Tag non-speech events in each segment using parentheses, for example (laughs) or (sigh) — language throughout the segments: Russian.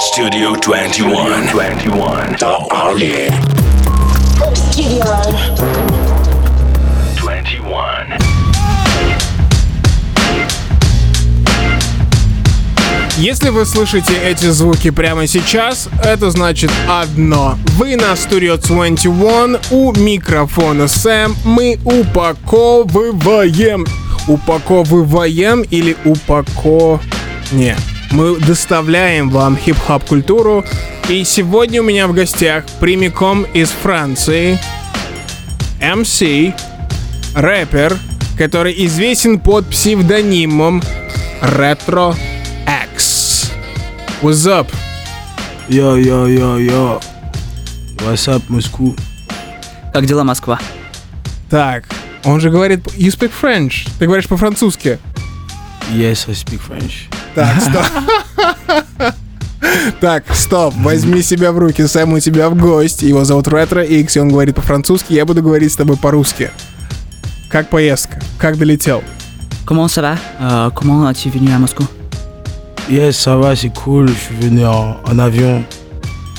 Studio 21. 21. Darling. Studio 21. Если вы слышите эти звуки прямо сейчас, это значит одно. Вы на Studio 21, у микрофона Сэм, мы упаковываем. Упаковываем или упако... Не, мы доставляем вам хип-хоп культуру. И сегодня у меня в гостях прямиком из Франции MC, рэпер, который известен под псевдонимом Retro X. What's up? Yo, yo, yo, yo. What's up, Moscou? Как дела, Москва? Так, он же говорит, you speak French. Ты говоришь по-французски. Yes, I speak French. Так, стоп. Так, стоп, возьми себя в руки, Сэм у тебя в гость. Его зовут Ретро X, и он говорит по-французски, я буду говорить с тобой по-русски. Как поездка? Как долетел? Comment ça va Euh, Comment as-tu venu à Moscou Yes, ça va, c'est cool. Je suis venu en, en avion.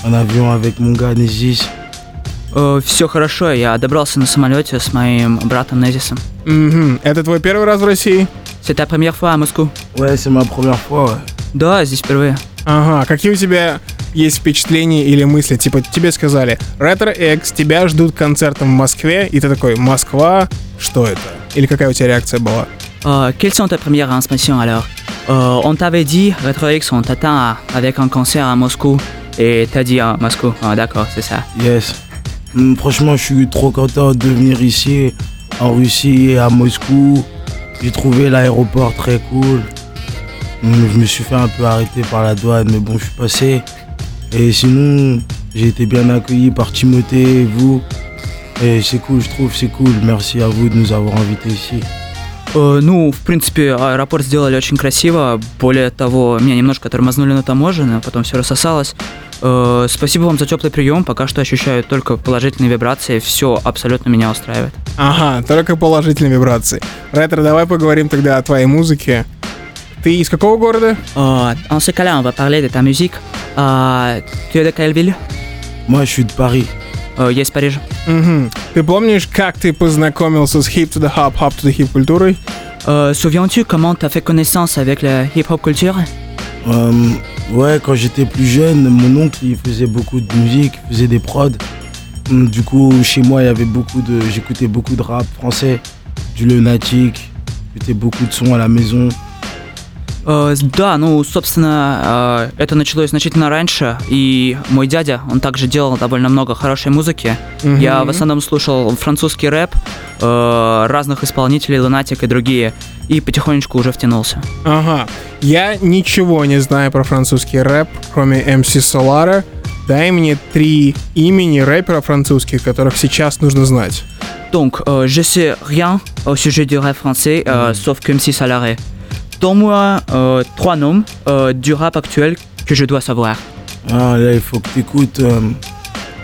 En avion avec mon gars Nézis. Все хорошо, я добрался на самолете с моим братом Незисом. Мгм. Это твой первый раз в России? C'est ta première fois à Moscou Ouais, c'est ma première fois, ouais. Да, здесь впервые. Ага, какие у тебя есть впечатления или мысли? Типа, тебе сказали, Retro X, тебя ждут концертом в Москве, и ты такой, Москва, что это? Или какая у тебя реакция была? Euh, quelles sont tes premières impressions alors Euh, On t'avait dit, Retro X, on t'attend avec un concert à Moscou. Et t'as dit à Moscou. Ah, D'accord, c'est ça. Yes. Franchement, je suis trop content de venir ici, en Russie, à Moscou. J'ai trouvé l'aéroport très cool. Hum, Je me suis fait un peu arrêter par la douane, mais bon, je suis passé. Et sinon, j'ai été bien accueilli par Timothée et vous. Et c'est cool, je trouve, c'est cool. Merci à vous de nous avoir invités ici. Э, ну, в принципе, аэропорт сделали очень красиво. Более того, меня немножко тормознули на таможне, но потом все рассосалось. Э, спасибо вам за теплый прием. Пока что ощущаю только положительные вибрации. Все абсолютно меня устраивает. Ага, только положительные вибрации. Ретро, давай поговорим тогда о твоей музыке. Ты из какого города? Euh, en ce cas-là, on va parler de ta musique. Euh, tu es de quelle ville Moi, je suis de Paris. Euh, Я из Парижа. Мгм. Ты помнишь, как ты познакомился с hip to the hop, hop to the hip культурой? Euh, Souviens-tu comment tu as fait connaissance avec la hip-hop culture Euh, ouais, quand j'étais plus jeune, mon oncle il faisait beaucoup de musique, il faisait des prods. Hum, Du coup, chez moi, il y avait beaucoup de, j'écoutais beaucoup de rap français, du lunatic, j'écoutais beaucoup de sons à la maison. Э, Да, ну, собственно, э, это началось значительно раньше, и мой дядя, он также делал довольно много хорошей музыки. Я в основном слушал французский рэп, э, разных исполнителей, Lunatic и другие, и потихонечку уже втянулся. Ага. Я ничего не знаю про французский рэп, кроме MC Solara. Дай мне три имени рэпера французских, которых сейчас нужно знать. Donc, euh, je sais rien au sujet du rap français, euh, sauf que MC Salaré. Donne-moi euh, trois noms euh, du rap actuel que je dois savoir. Ah, là, il faut que t'écoutes. euh,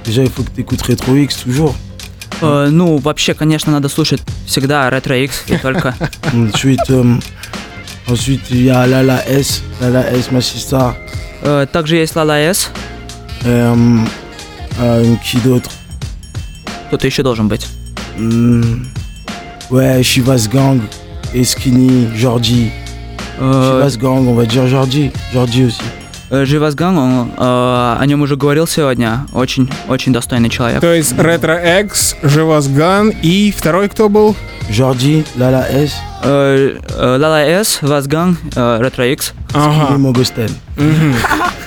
déjà, il faut que t'écoutes Retro X toujours. Э, ну, вообще, конечно, надо слушать всегда Retro X и только. Ensuite, euh, ensuite, il y a Lala S, Lala S, ma sister. Э, Также есть Лала С, Euh, euh, qui d'autre кто-то еще должен быть. Hum, Ouais, Chivas Gang, et Skinny, Jordi. Э, Chivas Gang, on va dire Jordi. Jordi aussi. э, Живас Ган, он, э, о нем уже говорил сегодня, очень, очень достойный человек. То есть Retro X, Живасган и второй кто был? Jordi, Lala S, Э, э, Лала С, Вазган, э, Ретро Икс. et Ага. Mogostel. Мгм. (laughs)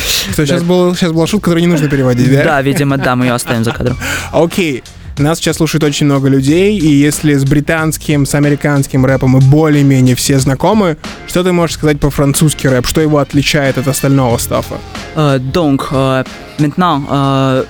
(laughs) Что, сейчас, был, сейчас была шутка, которую не нужно переводить, да? Да, видимо, да, мы ее оставим за кадром. (laughs) Окей. Нас сейчас слушает очень много людей, и если с британским, с американским рэпом мы более-менее все знакомы, что ты можешь сказать по французский рэп? Что его отличает от остального стафа? Euh, donc, euh, maintenant, euh,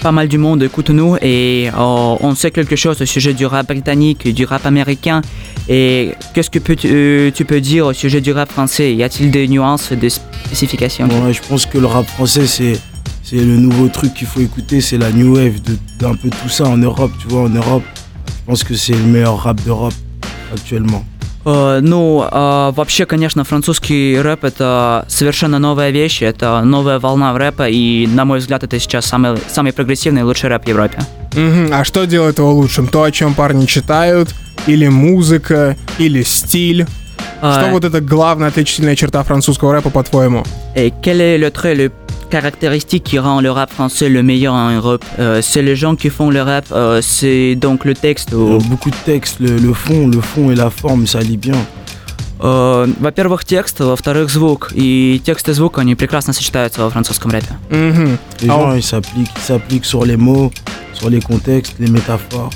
pas mal du monde écoute nous et euh, on sait quelque chose au sujet du rap britannique du rap américain. Et qu'est-ce que euh, tu peux dire au sujet du rap français? Y a-t-il des nuances, des spécifications? Je pense que le rap français, c'est c'est le nouveau truc qu'il faut écouter, c'est la new wave d'un peu tout ça en Europe, tu vois, en Europe. Je pense que c'est le meilleur rap d'Europe actuellement. Э, ну, э, вообще, конечно, французский рэп это совершенно новая вещь, это новая волна в рэпа, и, на мой взгляд, это сейчас самый, самый прогрессивный и лучший рэп в Европе. Мгм. А что делает его лучшим? То, о чем парни читают, или музыка, или стиль? Что Euh, вот это главная отличительная черта французского рэпа, по-твоему? Et quel est le trait le caractéristique qui rend le rap français le meilleur en Europe Euh, C'est les gens qui font le rap, euh, c'est donc le texte. Euh, ou- beaucoup de textes, le, le fond, le fond et la forme, ça lie bien. Э, во-первых, текст, во-вторых, звук. И текст и звук, они прекрасно сочетаются во французском рэпе. Мгм. Les Ah gens, ouais. ils s'appliquent, ils s'appliquent sur les mots, sur les contextes, les métaphores.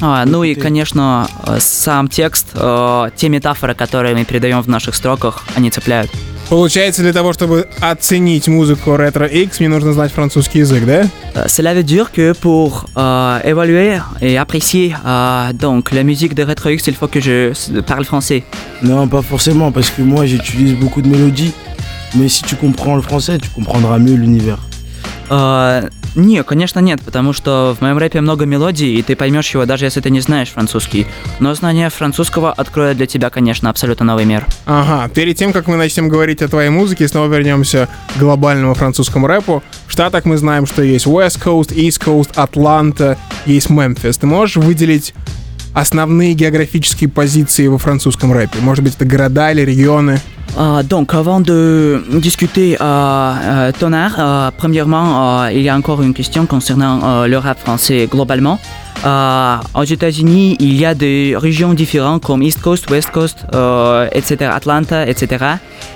А, ну и, Ты- конечно, э, сам текст, э, те метафоры, которые мы передаем в наших строках, они цепляют. Получается, для того, чтобы оценить музыку Retro X, мне нужно знать французский язык, да? Euh, Cela veut dire que pour euh, évaluer et apprécier euh, donc la musique de Retro X, il faut que je s- parle français. Non, pas forcément, parce que moi, j'utilise beaucoup de mélodies. Mais si tu comprends le français, tu comprendras mieux l'univers. Э, не, конечно нет, потому что в моем рэпе много мелодий, и ты поймешь его, даже если ты не знаешь французский. Но знание французского откроет для тебя, конечно, абсолютно новый мир. Ага, перед тем, как мы начнем говорить о твоей музыке, снова вернемся к глобальному французскому рэпу. В Штатах мы знаем, что есть West Coast, East Coast, Атланта, есть Мемфис. Ты можешь выделить основные географические позиции во французском рэпе? Может быть, это города или регионы? Euh, donc, avant de discuter euh, euh, ton art, euh, premièrement, il y a encore une question concernant le rap français globalement. Aux États-Unis, il y a des régions différentes comme East Coast, West Coast, etc., Atlanta, etc.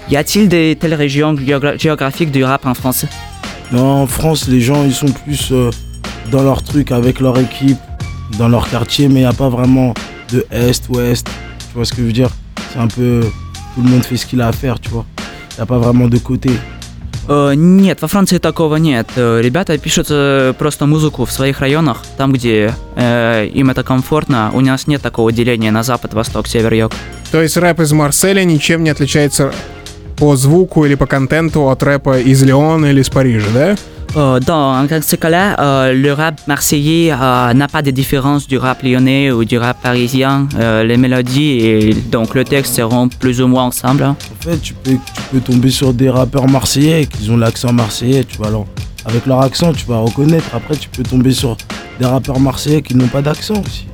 Y a-t-il des telles régions géogra- géographiques du rap en France? En France, les gens, ils sont plus dans leur truc avec leur équipe, dans leur quartier, mais il n'y a pas vraiment de Est, Ouest. Tu vois ce que je veux dire? C'est un peu. Tout le monde fait ce qu'il a à faire, tu vois. Il n'y a pas vraiment de côté. Э, Нет, во Франции такого нет. Э, Ребята пишут э, просто музыку в своих районах, там, где э, им это комфортно. У нас нет такого деления на запад, восток, север, юг. То есть рэп из Марселя ничем не отличается по звуку или по контенту от рэпа из Леона или из Парижа, да? Euh, dans ce cas-là, euh, le rap marseillais euh, n'a pas de différence du rap lyonnais ou du rap parisien. Les mélodies et donc le texte seront plus ou moins ensemble. En fait, tu peux, tu peux tomber sur des rappeurs marseillais qui ont l'accent marseillais, tu vois. Alors, avec leur accent, tu vas reconnaître. Après, tu peux tomber sur des rappeurs marseillais qui n'ont pas d'accent aussi.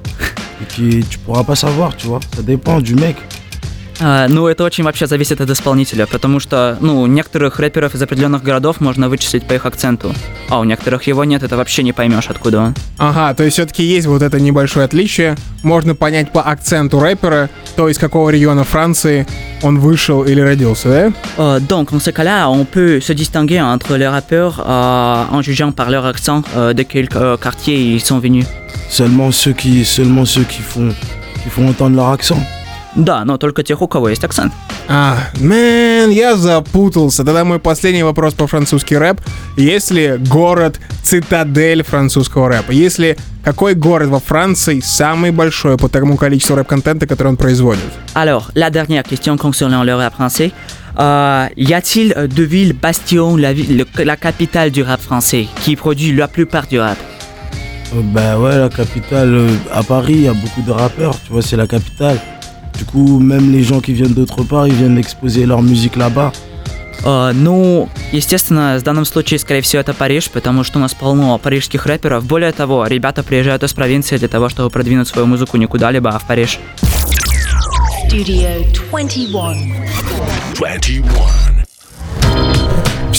Et qui, tu pourras pas savoir, tu vois. Ça dépend du mec. А, ну, это очень вообще зависит от исполнителя, потому что, ну, некоторых рэперов из определенных городов можно вычислить по их акценту, а у некоторых его нет, это вообще не поймешь, откуда он. Ага, то есть все-таки есть вот это небольшое отличие. Можно понять по акценту рэпера, то из какого региона Франции он вышел или родился, да? Euh, donc, dans ce cas-là, on peut se distinguer entre les rappeurs euh, en jugeant par leur accent euh, de quel euh, quartier ils sont venus. Seulement ceux qui, seulement ceux qui font, qui font entendre leur accent. Да, но только тех, у кого есть акцент. А, мэн, я запутался. Тогда мой последний вопрос по французский рэп. Есть ли город цитадель французского рэпа? Если какой город во Франции самый большой по тому количеству рэп-контента, который он производит? Alors, la dernière question concernant le rap français. Euh, y a-t-il euh, deux villes bastions, la, ville- le- la capitale du rap français, qui produit la plupart du rap Euh, bah ouais, la capitale, euh, à Paris, il y a beaucoup de rappeurs, tu vois, c'est la capitale. Du coup, même les gens qui viennent d'autre part, ils viennent exposer leur musique là-bas. Э, ну, естественно, в данном случае, скорее всего, это Париж, потому что у нас полно парижских рэперов. Более того, ребята приезжают из провинции для того, чтобы продвинуть свою музыку не куда-либо, а в Париж. Studio 21. 21.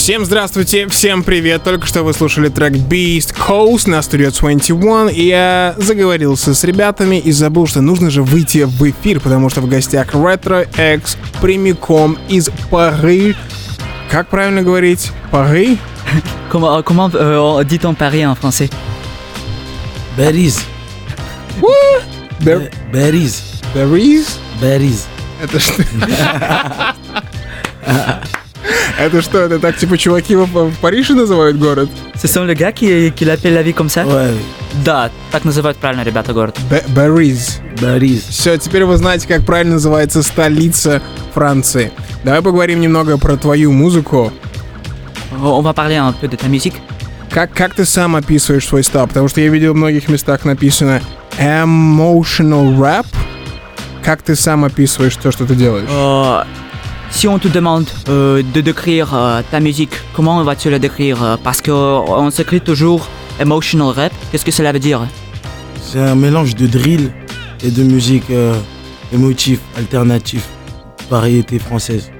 Всем здравствуйте, всем привет. Только что вы слушали трек Beast Coast на Studio 21. И я заговорился с ребятами и забыл, что нужно же выйти в эфир, потому что в гостях Retro X прямиком из Пари. Как правильно говорить? Пари? Comment, euh, comment euh, dit-on Paris en français Berries. Berries. Berries? Berries. Это что? (laughs) Это что, это так типа чуваки в, в Париже называют город? Ce sont les gars qui, qui l'appellent la vie comme ça Ouais, Да, так называют правильно ребята город. Берриз. Berries. Все, теперь вы знаете, как правильно называется столица Франции. Давай поговорим немного про твою музыку. On va parler un peu de ta musique. Как, как ты сам описываешь свой стиль? Потому что я видел в многих местах написано emotional rap. Как ты сам описываешь то, что ты делаешь? Euh, si on te demande euh, de décrire euh, ta musique, comment vas-tu la décrire Euh, Parce qu'on s'écrit toujours emotional rap. Qu'est-ce que cela veut dire C'est un mélange de drill et de musique euh, émotive, alternative, variété française.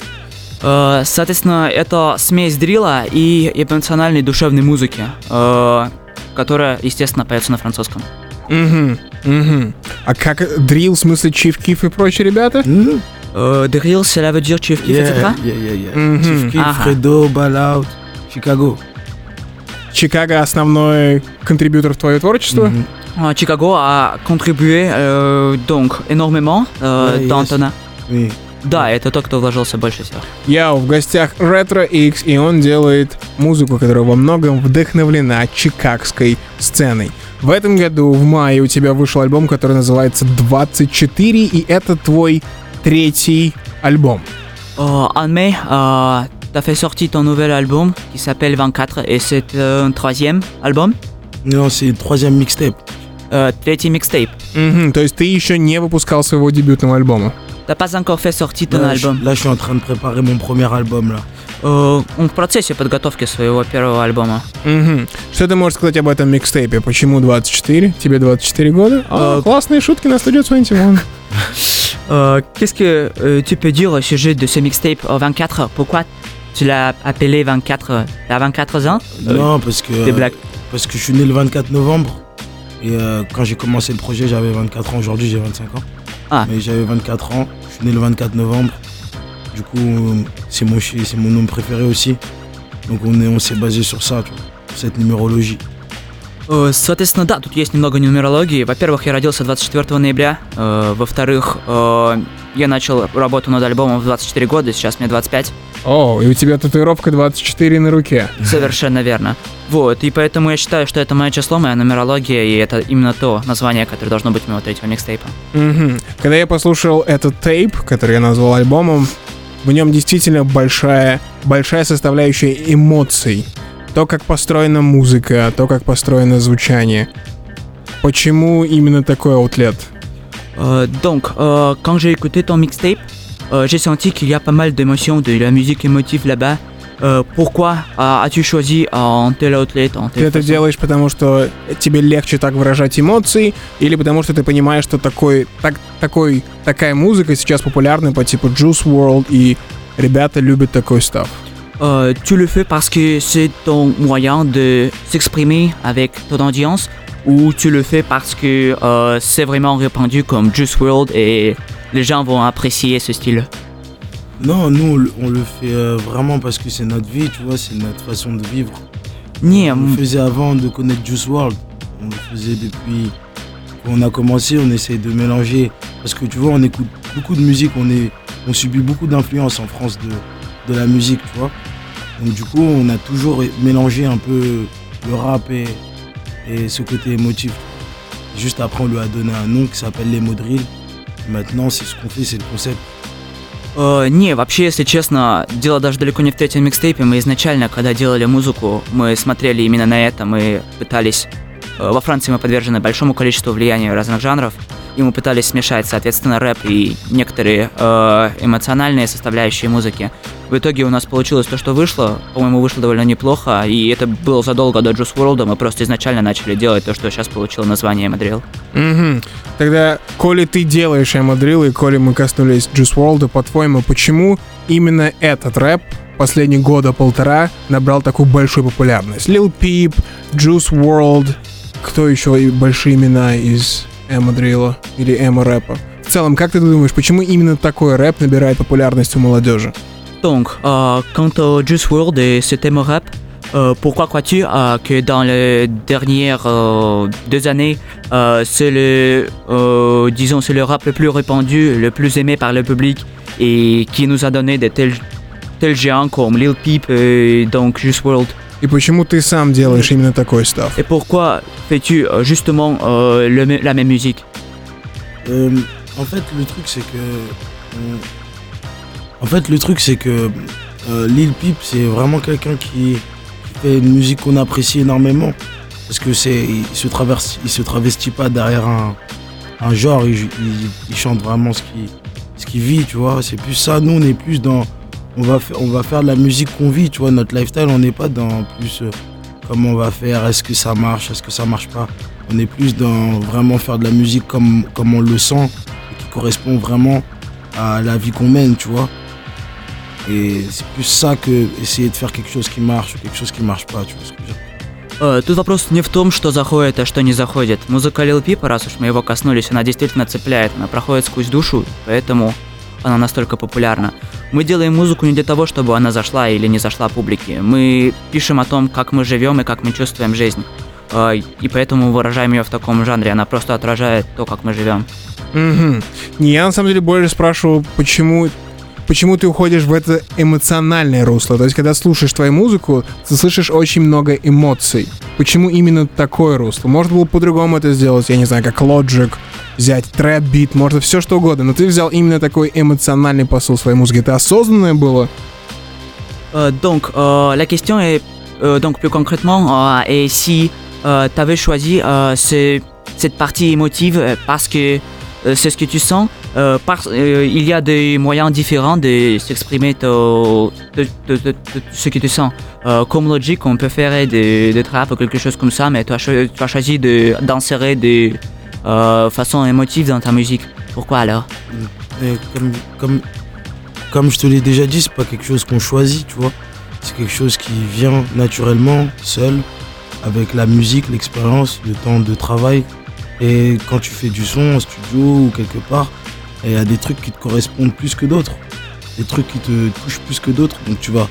Э, Соответственно, это смесь дрила и эмоциональной душевной музыки, э, которая, естественно, поется на французском. Угу, угу. А как дрил, в смысле Чиф Киф и прочие ребята? Hmm? Э, Дрил, cela veut dire chief kiff, etc. Yeah, yeah, yeah, yeah. Mhm. Chief Keef, Ага. Fredo, Ballout, Chicago. Чикаго основной контрибьютор в твое творчество? Mhm. Euh, Chicago a contribué euh, donc énormément euh, Ouais, dans yes. ton... Oui. Да, это тот, кто вложился больше всех. Я в гостях Retro X, и он делает музыку, которая во многом вдохновлена чикагской сценой. В этом году, в мае, у тебя вышел альбом, который называется 24, и это твой третий альбом. Euh, en mai, euh, t'as fait sortir ton nouvel album qui s'appelle 24 et c'est euh, un troisième album, Non, c'est le troisième mixtape. euh, tréти mixtape. Мгм, то есть ты еще не выпускал своего дебютного альбома. T'as pas encore fait sortir ton Là, je, album. là, je suis en train de préparer mon premier album là. Э, он в процессе подготовки своего первого альбома. Мгм. Что ты можешь сказать об этом микстейпе? Почему 24? Тебе 24 года? А, Э, классные шутки на студию 21. (laughs) Euh, Qu'est-ce que euh, tu peux dire au sujet de ce mixtape euh, 24 Pourquoi tu l'as appelé 24 T'as 24 ans non, parce que Des blagues. parce que je suis né le 24 novembre et euh, quand j'ai commencé le projet, j'avais 24 ans. Aujourd'hui, j'ai 25 ans. Ah. Mais j'avais 24 ans. Je suis né le 24 novembre. Du coup, euh, c'est mon c'est mon nom préféré aussi. Donc on est on s'est basé sur ça, tu vois, cette numérologie. Э, Соответственно, да, тут есть немного нумерологии. Во-первых, я родился 24 ноября. Э, Во-вторых, э, я начал работу над альбомом в 24 года, сейчас мне 25. О, и у тебя татуировка 24 на руке. Совершенно верно. Вот, и поэтому я считаю, что это мое число, моя нумерология, и это именно то название, которое должно быть у моего третьего микстейпа. Мгм. Когда я послушал этот тейп, который я назвал альбомом, в нем действительно большая, большая составляющая эмоций. То, как построена музыка, то, как построено звучание. Почему именно такой аутлет? Euh, donc, euh, quand j'ai écouté ton mixtape, euh, j'ai senti qu'il y a pas mal d'émotions, de la musique émotive là-bas. Euh, pourquoi euh, as-tu choisi un tel outlet, un Ты tel это façon делаешь, потому что тебе легче так выражать эмоции, или потому что ты понимаешь, что такой, так, такой, такая музыка сейчас популярна по типу Juice World, и ребята любят такой став. Euh, Tu le fais parce que c'est ton moyen de s'exprimer avec ton audience ou tu le fais parce que euh, c'est vraiment répandu comme Juice World et les gens vont apprécier ce style Non, nous, on le fait euh, vraiment parce que c'est notre vie, tu vois, c'est notre façon de vivre. On euh, le faisait avant de connaître Juice World. On le faisait depuis qu'on a commencé, on essaye de mélanger. Parce que tu vois, on écoute beaucoup de musique, on, est, on subit beaucoup d'influences en France de, de la musique, tu vois. Donc du coup, on a toujours mélangé un peu le rap et, et ce côté émotif. Juste après, on lui a donné un nom qui s'appelle les mots de drill. Maintenant, c'est ce qu'on fait, c'est le concept. Э, не, вообще, если честно, дело даже далеко не в третьем микстейпе. Мы изначально, когда делали музыку, мы смотрели именно на это, мы пытались... э, во Франции мы подвержены большому количеству влияния разных жанров, и мы пытались смешать, соответственно, рэп и некоторые э, эмоциональные составляющие музыки. В итоге у нас получилось то, что вышло. По-моему, вышло довольно неплохо, и это было задолго до Juice WRLD. Мы просто изначально начали делать то, что сейчас получило название Madrill. Мгм. Тогда, коли ты делаешь Эмадрил, и коли мы коснулись Juice WRLD, по-твоему, почему именно этот рэп последние года полтора набрал такую большую популярность? Lil Peep, Juice WRLD, кто еще и большие имена из Эмадрила или эмо рэпа? В целом, как ты думаешь, почему именно такой рэп набирает популярность у молодежи? Donc, euh, quant au Juice WRLD et ce thème rap, euh, pourquoi crois-tu euh, que dans les dernières euh, deux années, euh, c'est le, euh, disons, c'est le rap le plus répandu, le plus aimé par le public et qui nous a donné de tels, tels géants comme Lil Peep et donc Juice WRLD И почему ты сам делаешь именно такой став? Et pourquoi fais-tu euh, justement euh, le me- la même musique Euh, en fait, le truc, c'est que. en fait, le truc, c'est que euh, Lil Peep, c'est vraiment quelqu'un qui, qui fait une musique qu'on apprécie énormément. Parce que c'est, il se il se travestit pas derrière un, genre, il, chante vraiment ce qu'il ce qu'il vit, tu vois. C'est plus ça, nous on est plus dans... On va, faire, on va faire de la musique qu'on vit, tu vois. Notre lifestyle, on n'est pas dans plus euh, comment on va faire, est-ce que ça marche, est-ce que ça marche pas. On est plus dans vraiment faire de la musique comme, comme on le sent, qui correspond vraiment à la vie qu'on mène, tu vois. Et c'est plus ça que essayer de faire quelque chose qui marche ou quelque chose qui marche pas, tu vois ce que je veux dire. Э, Тут вопрос не в том, что заходит, а что не заходит. Музыка Lil Peep, раз уж мы его коснулись, она действительно цепляет, она проходит сквозь душу, поэтому она настолько популярна. Мы делаем музыку не для того, чтобы она зашла или не зашла публике. Мы пишем о том, как мы живем и как мы чувствуем жизнь. Э, И поэтому выражаем ее в таком жанре. Она просто отражает то, как мы живем. Не, я на самом деле больше спрашиваю, почему почему ты уходишь в это эмоциональное русло. То есть, когда слушаешь твою музыку, ты слышишь очень много эмоций. Почему именно такое русло? Можно было по-другому это сделать, я не знаю, как Logic, взять трэп-бит, можно все что угодно, но ты взял именно такой эмоциональный посыл своей музыки. Это осознанное было? Euh, donc, euh, la question est, euh, donc plus concrètement, euh, et si tu avais choisi euh, ce- cette partie émotive euh, parce que c'est ce que tu sens, euh, euh, il y a des moyens différents de s'exprimer de, ce que tu sens. Euh, comme Logic, on peut faire des, des trap ou quelque chose comme ça, mais tu as, as choisi d'insérer des façons émotives dans ta musique. Pourquoi alors? Mais comme, comme, comme je te l'ai déjà dit, c'est pas quelque chose qu'on choisit, tu vois. C'est quelque chose qui vient naturellement, seul, avec la musique, l'expérience, le temps de travail. Et quand tu fais du son en studio ou quelque part, il y a des trucs qui te correspondent plus que d'autres. Des trucs qui te touchent plus que d'autres. Donc tu vas,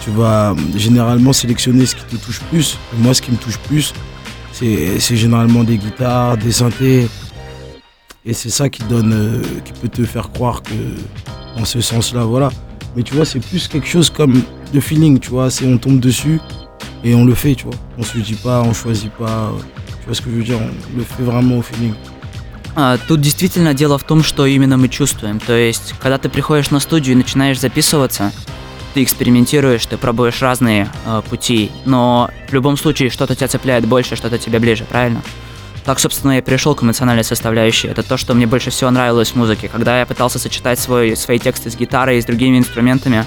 tu vas généralement sélectionner ce qui te touche plus. Et moi, ce qui me touche plus, c'est généralement des guitares, des synthés. Et c'est ça qui donne, euh, qui peut te faire croire que dans ce sens-là, voilà. Mais tu vois, c'est plus quelque chose comme de feeling, tu vois. C'est on tombe dessus et on le fait, tu vois. On se dit pas, on choisit pas. Tu vois ce que je veux dire? On le fait vraiment au feeling. А, Тут действительно дело в том, что именно мы чувствуем. То есть, когда ты приходишь на студию и начинаешь записываться, ты экспериментируешь, ты пробуешь разные э, пути, но в любом случае что-то тебя цепляет больше, что-то тебе ближе, правильно? Так, собственно, я перешел к эмоциональной составляющей. Это то, что мне больше всего нравилось в музыке. Когда я пытался сочетать свой, свои тексты с гитарой и с другими инструментами,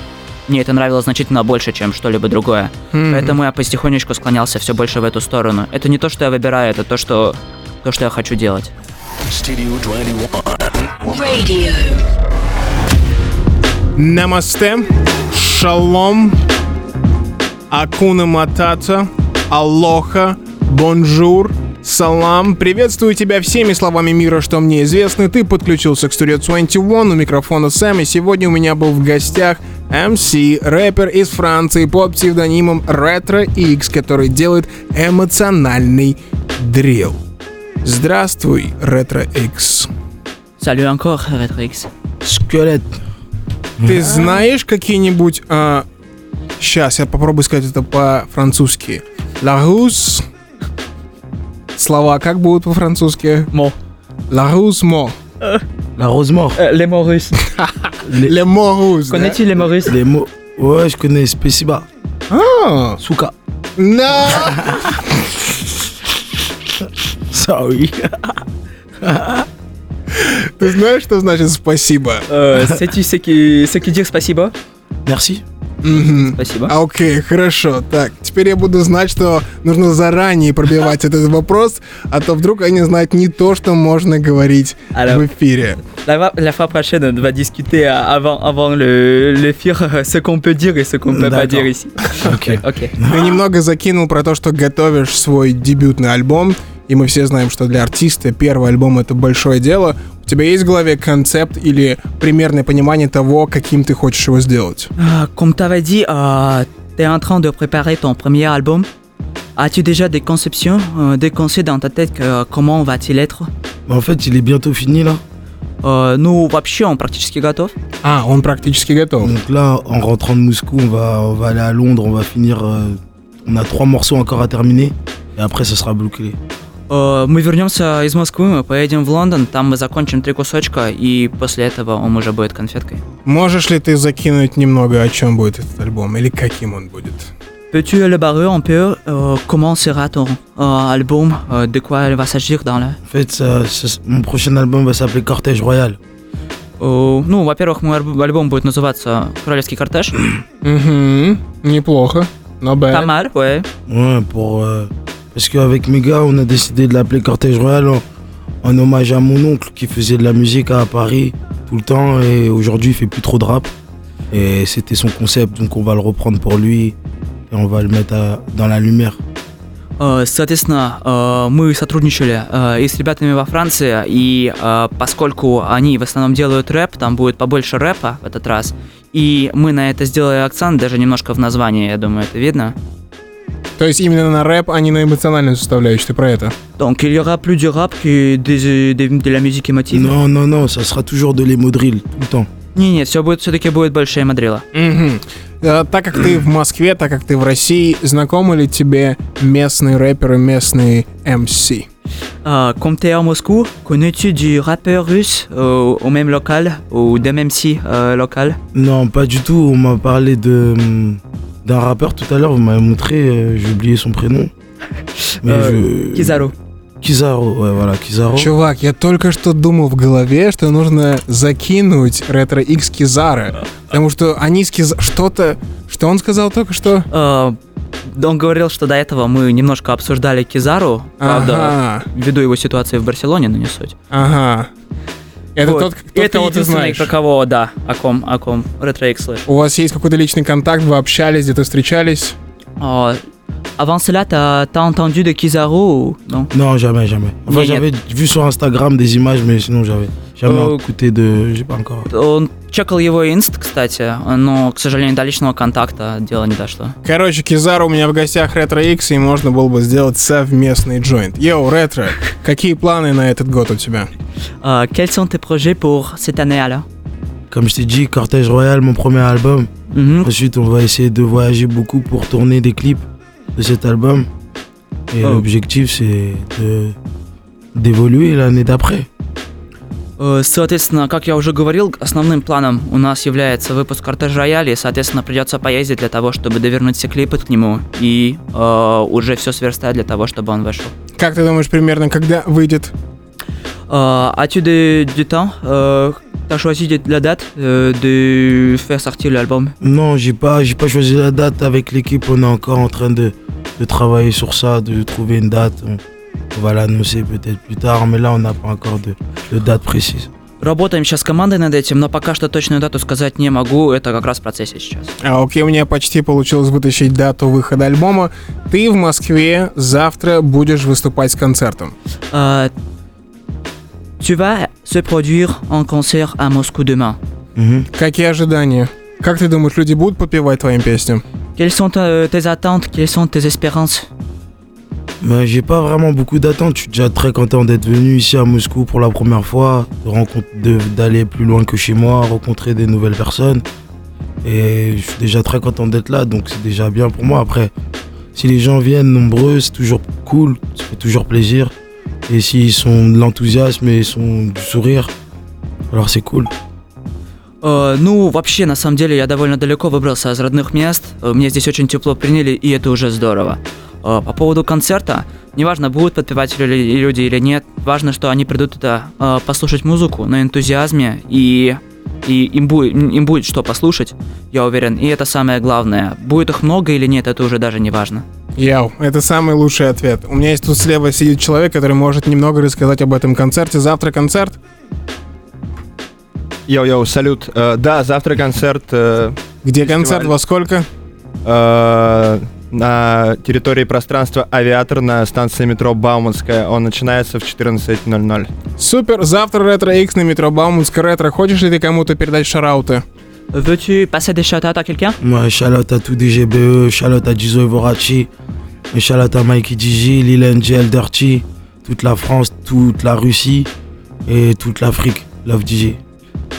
мне это нравилось значительно больше, чем что-либо другое. Поэтому я потихонечку склонялся все больше в эту сторону. Это не то, что я выбираю, это то, что, то, что я хочу делать. Studio 21. Radio. Намасте, шалом, акуна матата, алоха, бонжур, салам. Приветствую тебя всеми словами мира, что мне известны. Ты подключился к Studio 21 у микрофона Сэм, и сегодня у меня был в гостях MC, рэпер из Франции под псевдонимом Retro X, который делает эмоциональный дрил. Здравствуй, Retro X. Salut encore, Retrix. Squelette. Ты знаешь какие-нибудь... сейчас, я попробую сказать это по-французски. La ruse... Слова как будут по-французски? Мо. La ruse mo. La rose mort. les mots russes. Les mots russes, да? Connais-tu Les mots. Ouais, je connais Spesiba. А, Souka. No! Sorry. (laughs) Ты знаешь, что значит спасибо? Euh, Sais-tu ce qui dire спасибо Merci. Спасибо. А, Окей, хорошо. Так, теперь я буду знать, что нужно заранее пробивать этот вопрос, а то вдруг они знают не то, что можно говорить Alors. в эфире. La, fois- la fois prochaine, on va discuter euh, avant, avant le, le FIR ce qu'on peut dire et ce qu'on peut pas dire ici. Ok. Ok. Ты немного закинул про то, что готовишь свой дебютный альбом, и мы все знаем, что для артиста первый альбом это большое дело. У тебя есть в голове концепт или примерное понимание того, каким ты хочешь его сделать? Euh, comme tu avais dit, tu es en train de préparer ton premier album. As-tu déjà des conceptions, euh, des concepts dans ta tête que, comment va-t-il être Bah, en fait, il est bientôt fini là. Euh, Ну, вообще, он практически готов. А, он практически готов. Donc là, en rentrant de Moscou, on va, on va aller à Londres, on va finir. euh, on a trois morceaux encore à terminer. Et après, ça sera bouclé. Э, Мы вернемся из Москвы, мы поедем в Лондон, там мы закончим три кусочка, и после этого он уже будет конфеткой. Можешь ли ты закинуть немного, о чем будет этот альбом, или каким он будет? Peux-tu élaborer un peu euh, comment sera ton euh, album, euh, de quoi il va s'agir dans le... En fait, ça, ça- mon prochain album va s'appeler Cortège Royal. Э, ну, во-первых, мой альб- альбом будет называться «Королевский кортеж». Угу, неплохо. Но bad. Pas mal, ouais. Ouais, pour. euh, parce qu'avec mes gars, on a décidé de l'appeler Cortège Royal en, en hommage à mon oncle qui faisait de la musique à Paris tout le temps et aujourd'hui il fait plus trop de rap. Et c'était son concept, donc on va le reprendre pour lui et on va le mettre à- dans la lumière. Э, Соответственно, э, мы сотрудничали э, и с ребятами во Франции, и э, поскольку они в основном делают рэп, там будет побольше рэпа в этот раз, и мы на это сделали акцент, даже немножко в названии, я думаю, это видно. То есть именно на рэп, а не на эмоциональную составляющую, ты про это? Donc il y aura plus du rap que des- des- de la musique émotive. Non, non, non, ça sera toujours de l'emo drill tout le temps. Не, нет, все будет, все-таки будет больше мадрила. Мгм. Э, Так как ты в Москве, так как ты в России, знакомы ли тебе местные рэперы, местные MC? Euh, comme tu es à Moscou, connais-tu du rappeur russe euh, au même local ou d'un MC euh, local Non, pas du tout. On m'a parlé de hum, d'un rappeur tout à l'heure. Vous m'avez montré, euh, j'ai oublié son prénom. (laughs) Mais Euh, je... Kizaru. Kizaru, ouais, voilà, Kizaru. Чувак, я только что думал в голове, что нужно закинуть ретро X Кизара. Потому что они с Киз... Что-то... Что он сказал только что? Э, он говорил, что до этого мы немножко обсуждали Кизару, правда, Ага, ввиду его ситуации в Барселоне, но не суть. ага. Это Вот. тот, И тот, это кого ты единственный, знаешь. про кого, да, о ком, о ком Ретро X слышал. У вас есть какой-то личный контакт, вы общались, где-то встречались? Euh, avant cela, t'as as entendu de Kizaru ou non Non, jamais, jamais. Enfin, Mais y a- j'avais vu sur Instagram des images, mais sinon, j'avais jamais Euh, écouté de. J'ai pas encore. Он чекал его инст, кстати, но, к сожалению, до личного контакта дело не дошло. Короче, Кизару у меня в гостях Ретро X, и можно было бы сделать совместный джойнт. Йоу, Ретро, какие планы на этот год у тебя? Euh, quels sont tes projets pour cette année alors Comme je t'ai dit, Cortège Royal, mon premier album. Mhm. Ensuite, on va essayer de voyager beaucoup pour tourner des clips de cet album. Et Oh. l'objectif, c'est de d'évoluer l'année d'après. Э, Соответственно, как я уже говорил, основным планом у нас является выпуск Кортеж Рояли, и, соответственно, придется поездить для того, чтобы довернуть все клипы к нему и э, уже все сверстать для того, чтобы он вышел. Как ты думаешь, примерно когда выйдет? As-tu de- du temps euh, T'as choisi la date euh, de faire sortir l'album Non, j'ai pas, j'ai pas choisi la date avec l'équipe. On est encore en train de, de travailler sur ça, de trouver une date. On, va l'annoncer peut-être plus tard, mais là, on n'a pas encore de, de date précise. Работаем сейчас с командой над этим, но пока что точную дату сказать не могу, это как раз в процессе сейчас. А, окей, у меня почти получилось вытащить дату выхода альбома. Ты в Москве завтра будешь выступать с концертом. Euh, tu vas se produire en concert à Moscou demain. Mhm. Какие ожидания? Как ты думаешь, люди будут подпевать твоим песням? Quelles sont euh, tes attentes Quelles sont tes espérances Mais j'ai pas vraiment beaucoup d'attentes. Je suis déjà très content d'être venu ici à Moscou pour la première fois, de rencontre- de- d'aller plus loin que chez moi, rencontrer des nouvelles personnes. Et je suis déjà très content d'être là, donc c'est déjà bien pour moi. Après, si les gens viennent nombreux, c'est toujours cool, ça fait toujours plaisir. Et s'ils sont de l'enthousiasme et ils sont du sourire, alors c'est cool. Э, ну, вообще, на самом деле, я довольно далеко выбрался из родных мест. Э, Меня здесь очень тепло приняли, и это уже здорово. Э, По поводу концерта, неважно, будут подпевать люди или нет, важно, что они придут туда э, послушать музыку на энтузиазме, и, и им, будет, им будет что послушать, я уверен, и это самое главное. Будет их много или нет, это уже даже не важно. Яу, это самый лучший ответ. У меня есть тут слева сидит человек, который может немного рассказать об этом концерте. Завтра концерт. Йоу-йоу, салют. Э, да, завтра концерт э, Где концерт? Фестиваль. Во сколько? э, на территории пространства «Авиатор» на станции метро Бауманская. Он начинается в 14.00. Супер, завтра Retro X на метро Бауманская Ретро. Хочешь ли ты кому-то передать shout-out ы? Veux-tu passer des shout à quelqu'un Moi, Charlotte à tout DGBE, Charlotte à Gizo Evorachi, Charlotte à Mikey Digi, Lil Angel Dirty, toute la France, toute la Russie et toute l'Afrique. Love DJ.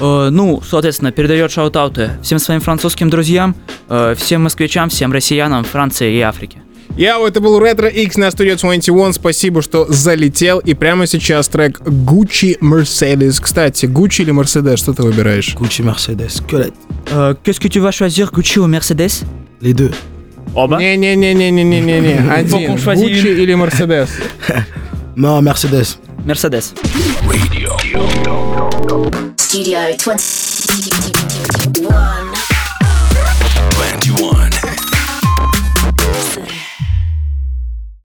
Э, ну, соответственно, передает шаутауты всем своим французским друзьям, э, всем москвичам, всем россиянам Франции и Африки. Яу, это был Ретро X на Studio 21. Спасибо, что залетел. И прямо сейчас трек Gucci Mercedes. Кстати, Gucci или Mercedes, что ты выбираешь? Gucci Mercedes. Euh, Qu'est-ce que tu vas choisir, Gucci ou Mercedes Les deux. Оба? Не-не-не-не-не-не-не. (laughs) Один. Гуччи или Мерседес? (laughs) Non, Mercedes. Мерседес. Studio 21. 21.